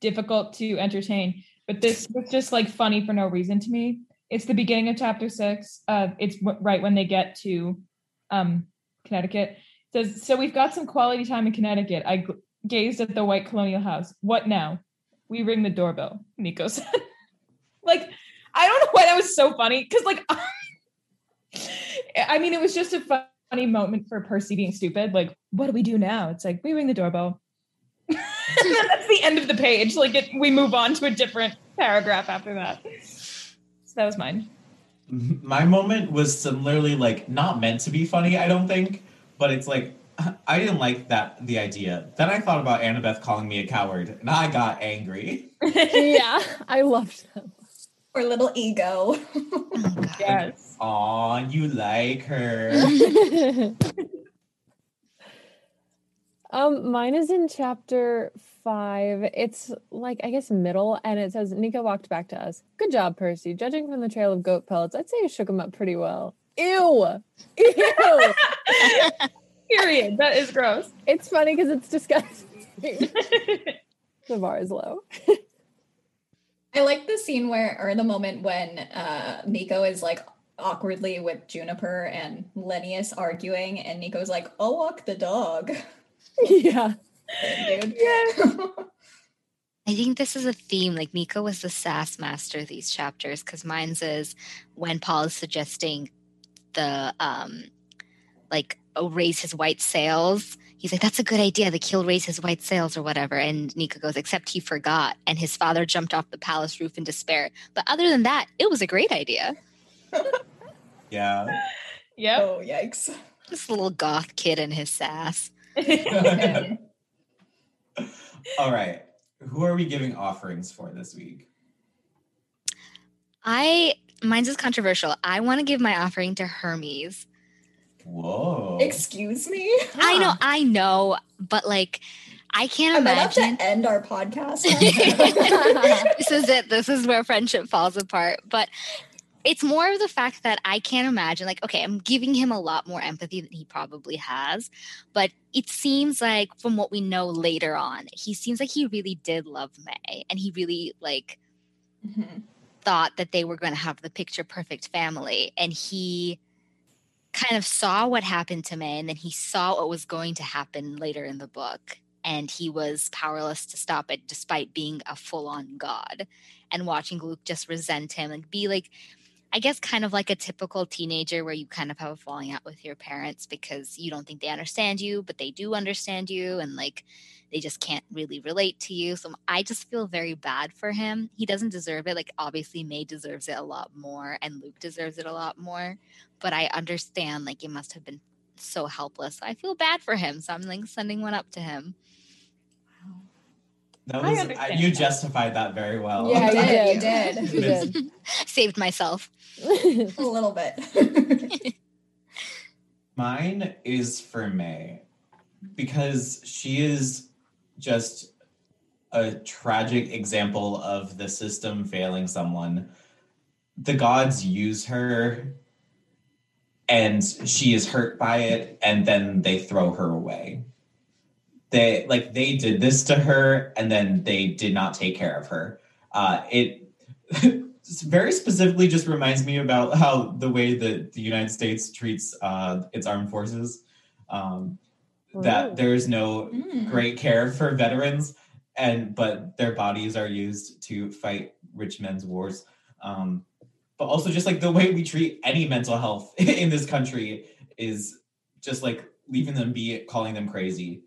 difficult to entertain, but this was just like funny for no reason to me. It's the beginning of chapter six. Uh, it's right when they get to um, Connecticut. It says so. We've got some quality time in Connecticut. I gazed at the white colonial house. What now? We ring the doorbell. Nico said. like I don't know why that was so funny because like I mean it was just a funny moment for Percy being stupid. Like, what do we do now? It's like we ring the doorbell. and then that's the end of the page. Like it, we move on to a different paragraph after that. So that was mine. My moment was similarly like not meant to be funny, I don't think, but it's like I didn't like that the idea. Then I thought about Annabeth calling me a coward, and I got angry. yeah, I loved them. Or little ego. Oh, yes. Aw, you like her. Um, mine is in chapter five. It's like I guess middle, and it says Nico walked back to us. Good job, Percy. Judging from the trail of goat pellets, I'd say you shook him up pretty well. Ew, ew. Period. That is gross. it's funny because it's disgusting. the bar is low. I like the scene where, or the moment when uh, Nico is like awkwardly with Juniper and Leneus arguing, and Nico's like, "I'll walk the dog." yeah. Dude. I think this is a theme. Like Nico was the sass master these chapters because mine's is when Paul is suggesting the um like oh, raise his white sails. He's like, that's a good idea. The he'll raise his white sails or whatever. And Nico goes, except he forgot. And his father jumped off the palace roof in despair. But other than that, it was a great idea. Yeah. Yep. Oh yikes! This little goth kid and his sass. All right. Who are we giving offerings for this week? I mine's is controversial. I want to give my offering to Hermes. Whoa. Excuse me. I know, I know, but like I can't I'm about imagine. to end our podcast. this is it. This is where friendship falls apart. But it's more of the fact that I can't imagine, like, okay, I'm giving him a lot more empathy than he probably has. But it seems like, from what we know later on, he seems like he really did love May and he really, like, Mhm. thought that they were going to have the picture perfect family. And he kind of saw what happened to May and then he saw what was going to happen later in the book. And he was powerless to stop it despite being a full on god. And watching Luke just resent him and be like, I guess, kind of like a typical teenager where you kind of have a falling out with your parents because you don't think they understand you, but they do understand you. And like, they just can't really relate to you. So I just feel very bad for him. He doesn't deserve it. Like obviously May deserves it a lot more and Luke deserves it a lot more. But I understand like it must have been so helpless. I feel bad for him. So I'm like sending one up to him. That I was uh, understand you that. justified that very well. Yeah, you did. You did. You did. Saved myself. A little bit. Mine is for May because she is just a tragic example of the system failing someone. The gods use her and she is hurt by it and then they throw her away. They like they did this to her and then they did not take care of her. Uh, it very specifically just reminds me about how the way that the United States treats uh, its armed forces. Um, that there's no Mm. great care for veterans, and but their bodies are used to fight rich men's wars. Um, but also just like the way we treat any mental health in this country is just like leaving them be, calling them crazy,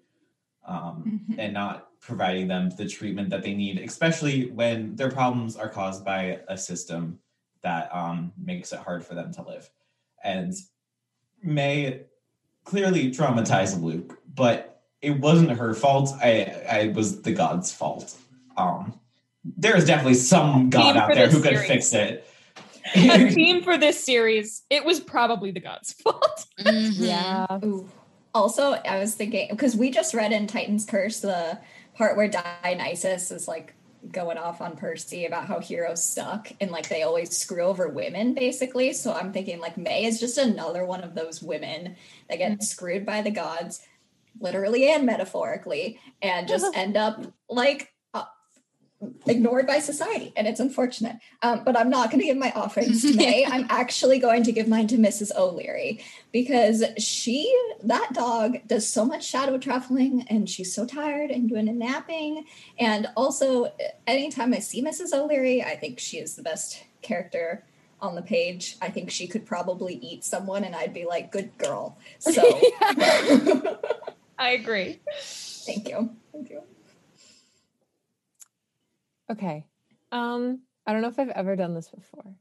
um, Mhm. and not providing them the treatment that they need, especially when their problems are caused by a system that um, makes it hard for them to live. And May clearly traumatized Luke, but it wasn't her fault. I, I was the god's fault. Um, there is definitely some god out there this who could fix it. A theme for this series. It was probably the god's fault. Mhm. yeah. Ooh. Also, I was thinking because we just read in Titan's Curse the part where Dionysus is like going off on Percy about how heroes suck and like they always screw over women, basically. So I'm thinking like May is just another one of those women that get mm-hmm. screwed by the gods, literally and metaphorically, and just end up like ignored by society, and it's unfortunate. Um, but I'm not going to give my offerings to May. I'm actually going to give mine to Mrs. O'Leary because she, that dog, does so much shadow traveling, and she's so tired and doing a napping. And also, anytime I see Mrs. O'Leary, I think she is the best character on the page. I think she could probably eat someone, and I'd be like, "Good girl." So, I agree. thank you, thank you. Okay. Um, I don't know if I've ever done this before.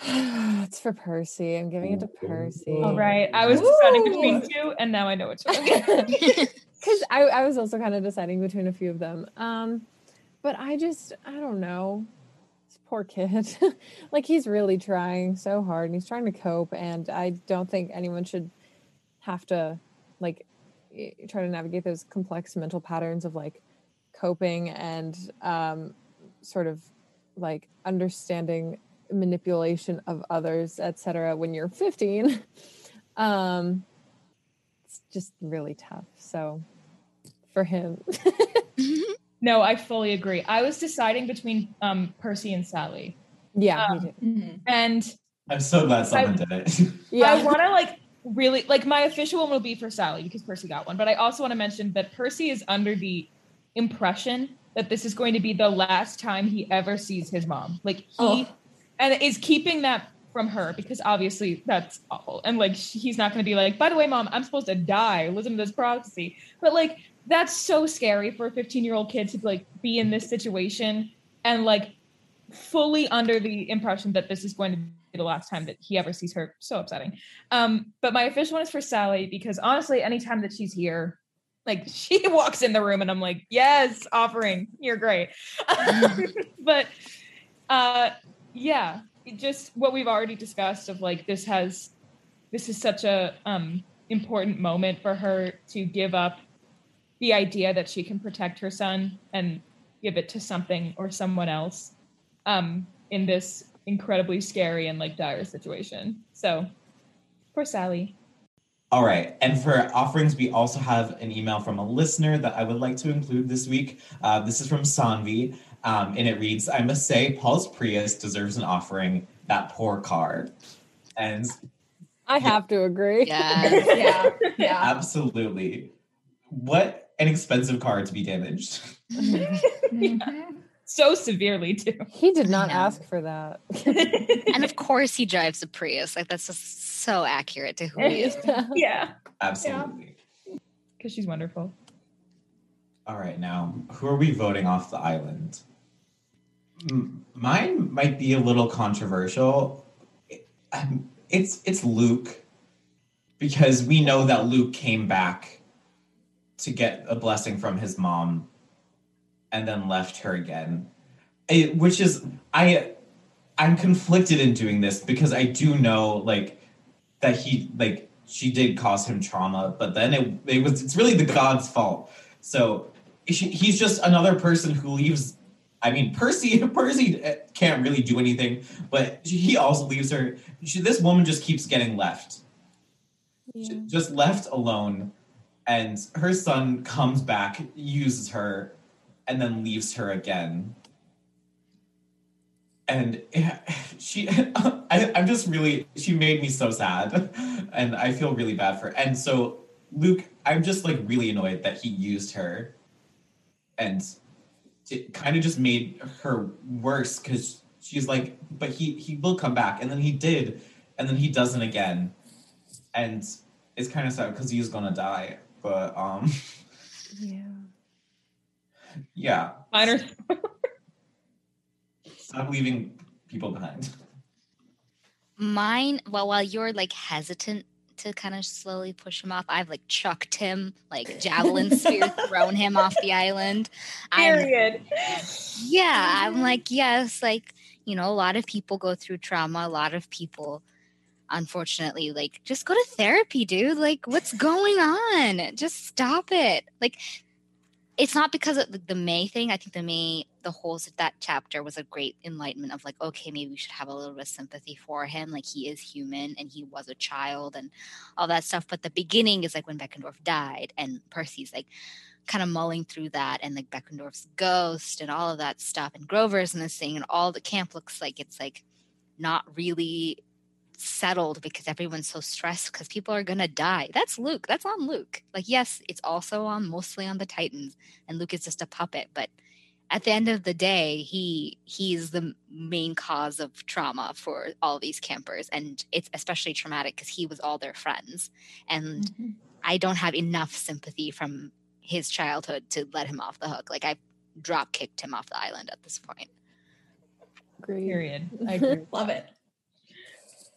it's for Percy. I'm giving it to Percy. All right. I was deciding Ooh. between two, and now I know which one. Because I, I was also kind of deciding between a few of them. Um, but I just, I don't know. This poor kid. like, he's really trying so hard and he's trying to cope. And I don't think anyone should have to, like, try to navigate those complex mental patterns of like coping and um, sort of like understanding manipulation of others, etc. When you're 15, um, it's just really tough. So for him, No, I fully agree. I was deciding between um, Percy and Sally, yeah, Um, me too. Mhm. and I'm so glad someone did it. yeah, I want to like really like my official one will be for Sally because Percy got one, but I also want to mention that Percy is under the impression that this is going to be the last time he ever sees his mom. Like he Oh. and is keeping that from her because obviously that's awful. And like he's not going to be like, by the way, mom, I'm supposed to die. Listen to this prophecy. But like that's so scary for a 15 year old kid to like be in this situation and like fully under the impression that this is going to be the last time that he ever sees her. So upsetting. Um, but my official one is for Sally because honestly, anytime that she's here, like she walks in the room and I'm like, yes, offering, you're great. but uh yeah, just what we've already discussed of like this has this is such a um important moment for her to give up the idea that she can protect her son and give it to something or someone else um in this incredibly scary and like dire situation. So poor Sally. All right. And for offerings, we also have an email from a listener that I would like to include this week. Uh, this is from Sanvi, um, and it reads I must say, Paul's Prius deserves an offering, that poor car. And I have to agree. Yeah. yeah, yeah. absolutely, what an expensive car to be damaged. So severely too. He did not know. ask for that. and of course, he drives a Prius. Like that's just so accurate to who he is. yeah. Absolutely. Because she's wonderful. All right. Now, who are we voting off the island? Mine might be a little controversial. Um, It's it's Luke because we know that Luke came back to get a blessing from his mom and then left her again. It- which is I I'm conflicted in doing this because I do know like that he like she did cause him trauma, but then it it was it's really the god's fault. So she, he's just another person who leaves. I mean, Percy Percy uh, can't really do anything, but he also leaves her. She, this woman just keeps getting left, Yeah. just left alone, and her son comes back, uses her, and then leaves her again. And she, I, I'm just really, she made me so sad, and I feel really bad for. And so Luke, I'm just like really annoyed that he used her, and it kind of just made her worse because she's like, but he he will come back, and then he did, and then he doesn't again, and it's kind of sad because he's gonna die. But um, Yeah. Yeah, Minor stop leaving people behind. Mine, well, while you're like hesitant to kind of slowly push him off, I've like chucked him, like javelin spear thrown him off the island. I'm, period. yeah, I'm like, yes, like, you know, a lot of people go through trauma. A lot of people, unfortunately, like, just go to therapy, dude. Like, what's going on? Just stop it. Like, it's not because of the- May thing. I think the May, the whole that chapter was a great enlightenment of like, okay, maybe we should have a little bit of sympathy for him. Like he is human and he was a child and all that stuff. But the beginning is like when Beckendorf died and Percy's like kind of mulling through that and like Beckendorf's ghost and all of that stuff and Grover's thing and all the camp looks like it's like not really settled because everyone's so stressed because people are gonna die. That's Luke. That's on Luke. Like, yes, it's also on mostly on the Titans, and Luke is just a puppet. But at the end of the day, he he's the main cause of trauma for all these campers, and it's especially traumatic because he was all their friends, and Mhm. I don't have enough sympathy from his childhood to let him off the hook. Like I drop kicked him off the island at this point. Agreed. Period. I agree. Love it.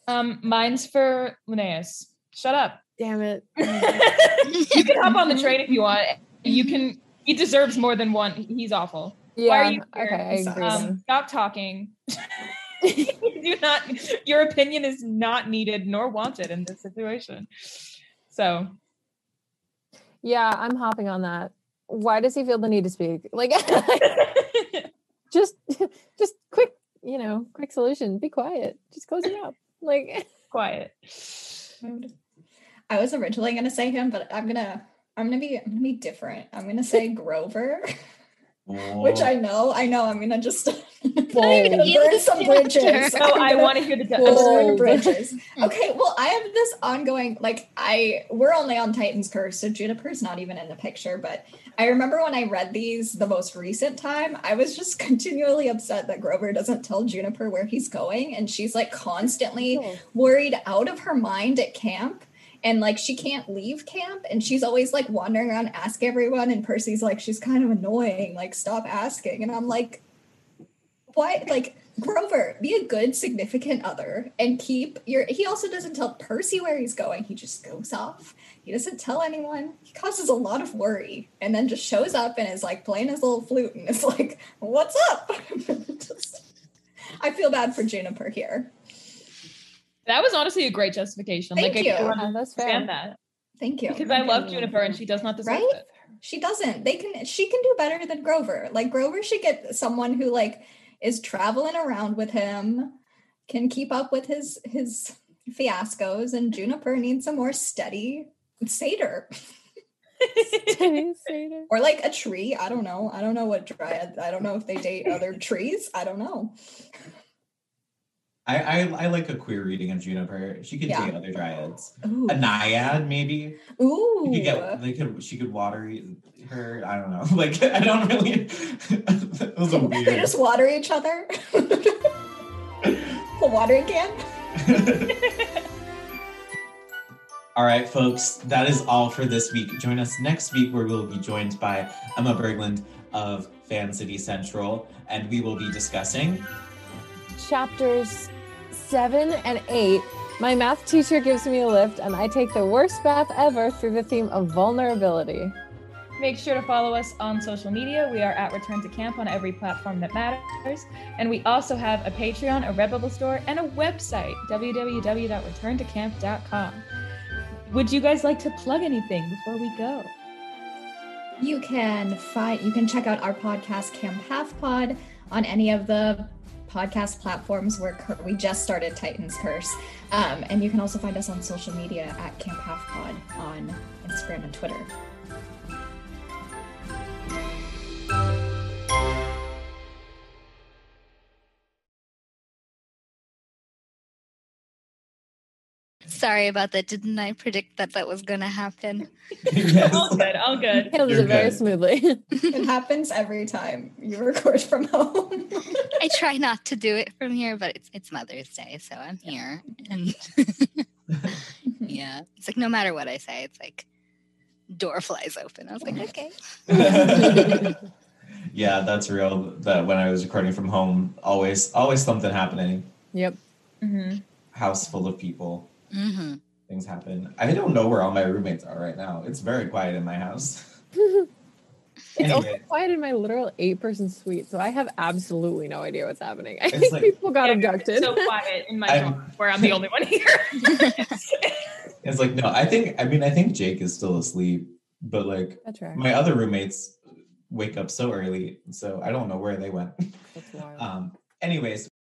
Um, mine's for Leneus. Shut up. Damn it. you can hop on the train if you want. You can. He deserves more than one. He's awful. Yeah. Why are you here? okay, I agree. Um, stop talking. you do not. Your opinion is not needed nor wanted in this situation. So Yeah, I'm hopping on that. Why does he feel the need to speak? Like just just quick, you know, quick solution. Be quiet. Just close your mouth. Like Quiet. I was originally gonna say him, but I'm gonna I'm gonna be I'm gonna be different. I'm gonna say Grover, which I know I know I'm gonna just burn some bridges. Oh, I want to hear the Whoa. bridges. Okay, well I have this ongoing like I we're only on Titan's Curse, so Juniper's not even in the picture, but I remember when I read these the most recent time, I was just continually upset that Grover doesn't tell Juniper where he's going, and she's like constantly Oh. worried out of her mind at camp and like she can't leave camp and she's always like wandering around ask everyone and percy's like she's kind of annoying like stop asking. And i'm like why like grover be a good significant other and keep your he also doesn't tell percy where he's going. He just goes off. He doesn't tell anyone. He causes a lot of worry and then just shows up and is like playing his little flute and it's like what's up? Just- i feel bad for juniper here That was honestly a great justification. Thank like you. I Yeah, that's fair. understand that thank you because I love Juniper and she does not deserve Right? it. She doesn't. They can she can do better than Grover. Like Grover should get someone who like is traveling around with him, can keep up with his his fiascos, and Juniper needs a more steady satyr. Satyr. Or like a tree. I don't know. I don't know what dryad. I don't know if they date other trees. I don't know. I, I I like a queer reading of Juniper. She could Yeah. date other dryads. Ooh. A naiad, maybe. Ooh. You could get they could she could water her. I don't know. Like I don't really. it was a weird. they just water each other. the watering can. All right, folks, that is all for this week. Join us next week where we'll be joined by Emma Berglund of Fan City Central, and we will be discussing. Chapters seven and eight. My math teacher gives me a lift, and I take the worst bath ever through the theme of vulnerability. Make sure to follow us on social media. We are at Return to Camp on every platform that matters. And we also have a Patreon, a Redbubble store, and a website, www.returntocamp.com. Would you guys like to plug anything before we go? You can find you can check out our podcast Camp Half Pod on any of the podcast platforms where we just started Titan's Curse. Um, and you can also find us on social media at Camp Half Pod on Instagram and Twitter. Sorry about that. Didn't I predict that that was going to happen? Yes. All good, all good. Handles You're it very good. smoothly. It happens every time you record from home. I try not to do it from here, but it's it's Mother's Day, so I'm here. And yeah, it's like no matter what I say, it's like door flies open. I was like, okay. yeah, that's real. That when I was recording from home, always always something happening. yep. Mhm. House full of people. Hmm Things happen. I don't know where all my roommates are right now. It's very quiet in my house. It's also quiet in my literal eight person suite, so I have absolutely no idea what's happening. I It's think like- people got Yeah, abducted. So quiet in my I'm- where I'm the only one here. It's like no, I think I mean I think Jake is still asleep, but like right. my other roommates wake up so early, so I don't know where they went. That's wild. Um, anyways,